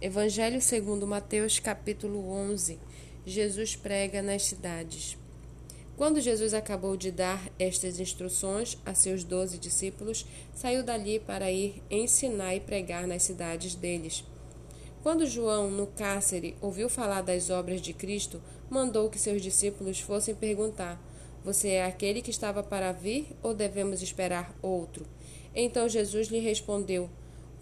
Evangelho segundo Mateus, capítulo 11. Jesus prega nas cidades. Quando Jesus acabou de dar estas instruções a seus doze discípulos, saiu dali para ir ensinar e pregar nas cidades deles. Quando João, no cárcere, ouviu falar das obras de Cristo, mandou que seus discípulos fossem perguntar: Você é aquele que estava para vir ou devemos esperar outro? Então Jesus lhe respondeu: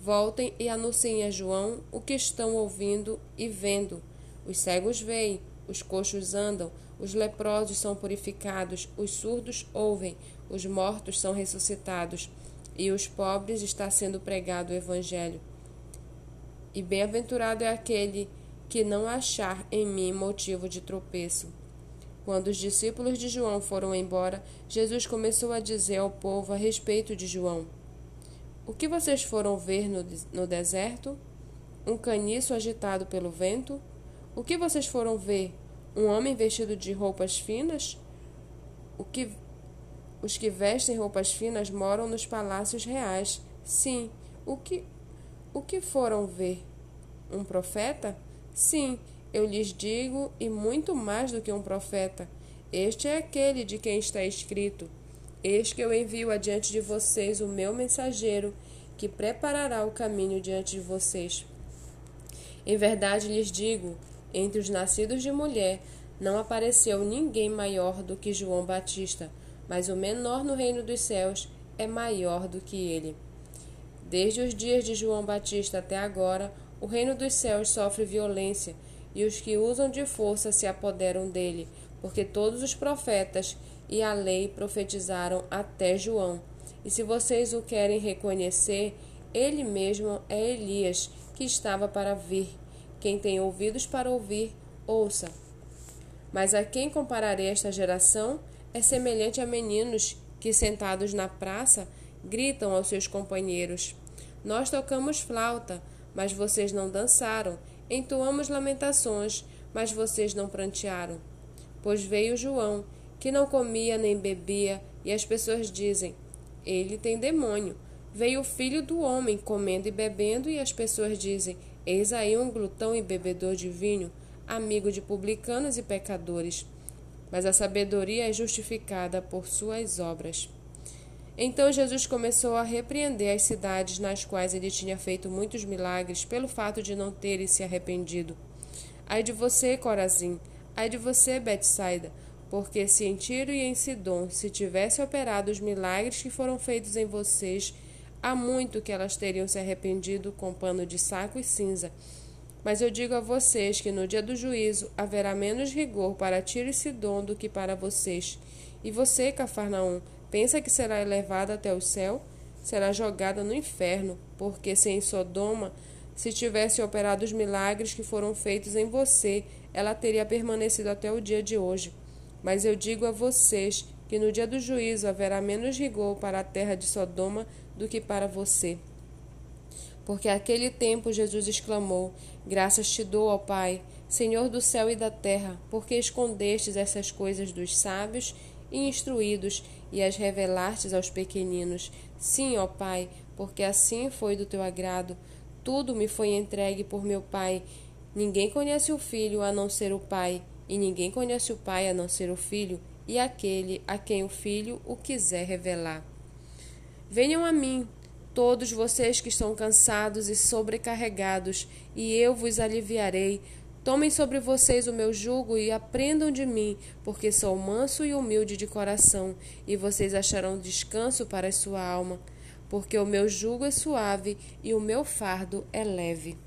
Voltem e anunciem a João o que estão ouvindo e vendo. Os cegos veem, os coxos andam, os leprosos são purificados, os surdos ouvem, os mortos são ressuscitados, e os pobres está sendo pregado o evangelho. E bem-aventurado é aquele que não achar em mim motivo de tropeço. Quando os discípulos de João foram embora, Jesus começou a dizer ao povo a respeito de João: o que vocês foram ver no, no deserto? Um caniço agitado pelo vento? O que vocês foram ver? Um homem vestido de roupas finas? O que os que vestem roupas finas moram nos palácios reais. Sim, o que o que foram ver? Um profeta? Sim, eu lhes digo, e muito mais do que um profeta. Este é aquele de quem está escrito: Eis que eu envio adiante de vocês o meu mensageiro, que preparará o caminho diante de vocês. Em verdade lhes digo: entre os nascidos de mulher não apareceu ninguém maior do que João Batista, mas o menor no reino dos céus é maior do que ele. Desde os dias de João Batista até agora, o reino dos céus sofre violência, e os que usam de força se apoderam dele, porque todos os profetas e a lei profetizaram até João. E se vocês o querem reconhecer, ele mesmo é Elias, que estava para vir. Quem tem ouvidos para ouvir, ouça. Mas a quem compararei esta geração é semelhante a meninos que, sentados na praça, gritam aos seus companheiros: Nós tocamos flauta, mas vocês não dançaram, entoamos lamentações, mas vocês não prantearam. Pois veio João que não comia nem bebia, e as pessoas dizem: Ele tem demônio. Veio o filho do homem comendo e bebendo, e as pessoas dizem: Eis aí um glutão e bebedor de vinho, amigo de publicanos e pecadores. Mas a sabedoria é justificada por suas obras. Então Jesus começou a repreender as cidades nas quais ele tinha feito muitos milagres pelo fato de não terem se arrependido. Ai de você, Corazim! Ai de você, Betsaida! Porque se em Tiro e em Sidom se tivesse operado os milagres que foram feitos em vocês, há muito que elas teriam se arrependido com pano de saco e cinza. Mas eu digo a vocês que no dia do juízo haverá menos rigor para Tiro e Sidom do que para vocês. E você, Cafarnaum, pensa que será elevada até o céu? Será jogada no inferno, porque se em Sodoma se tivesse operado os milagres que foram feitos em você, ela teria permanecido até o dia de hoje. Mas eu digo a vocês que no dia do juízo haverá menos rigor para a terra de Sodoma do que para você. Porque aquele tempo Jesus exclamou: Graças te dou, ó Pai, Senhor do céu e da terra, porque escondestes essas coisas dos sábios e instruídos e as revelastes aos pequeninos. Sim, ó Pai, porque assim foi do teu agrado. Tudo me foi entregue por meu Pai. Ninguém conhece o Filho a não ser o Pai e ninguém conhece o Pai a não ser o Filho, e aquele a quem o Filho o quiser revelar. Venham a mim, todos vocês que estão cansados e sobrecarregados, e eu vos aliviarei. Tomem sobre vocês o meu jugo e aprendam de mim, porque sou manso e humilde de coração, e vocês acharão descanso para a sua alma, porque o meu jugo é suave e o meu fardo é leve.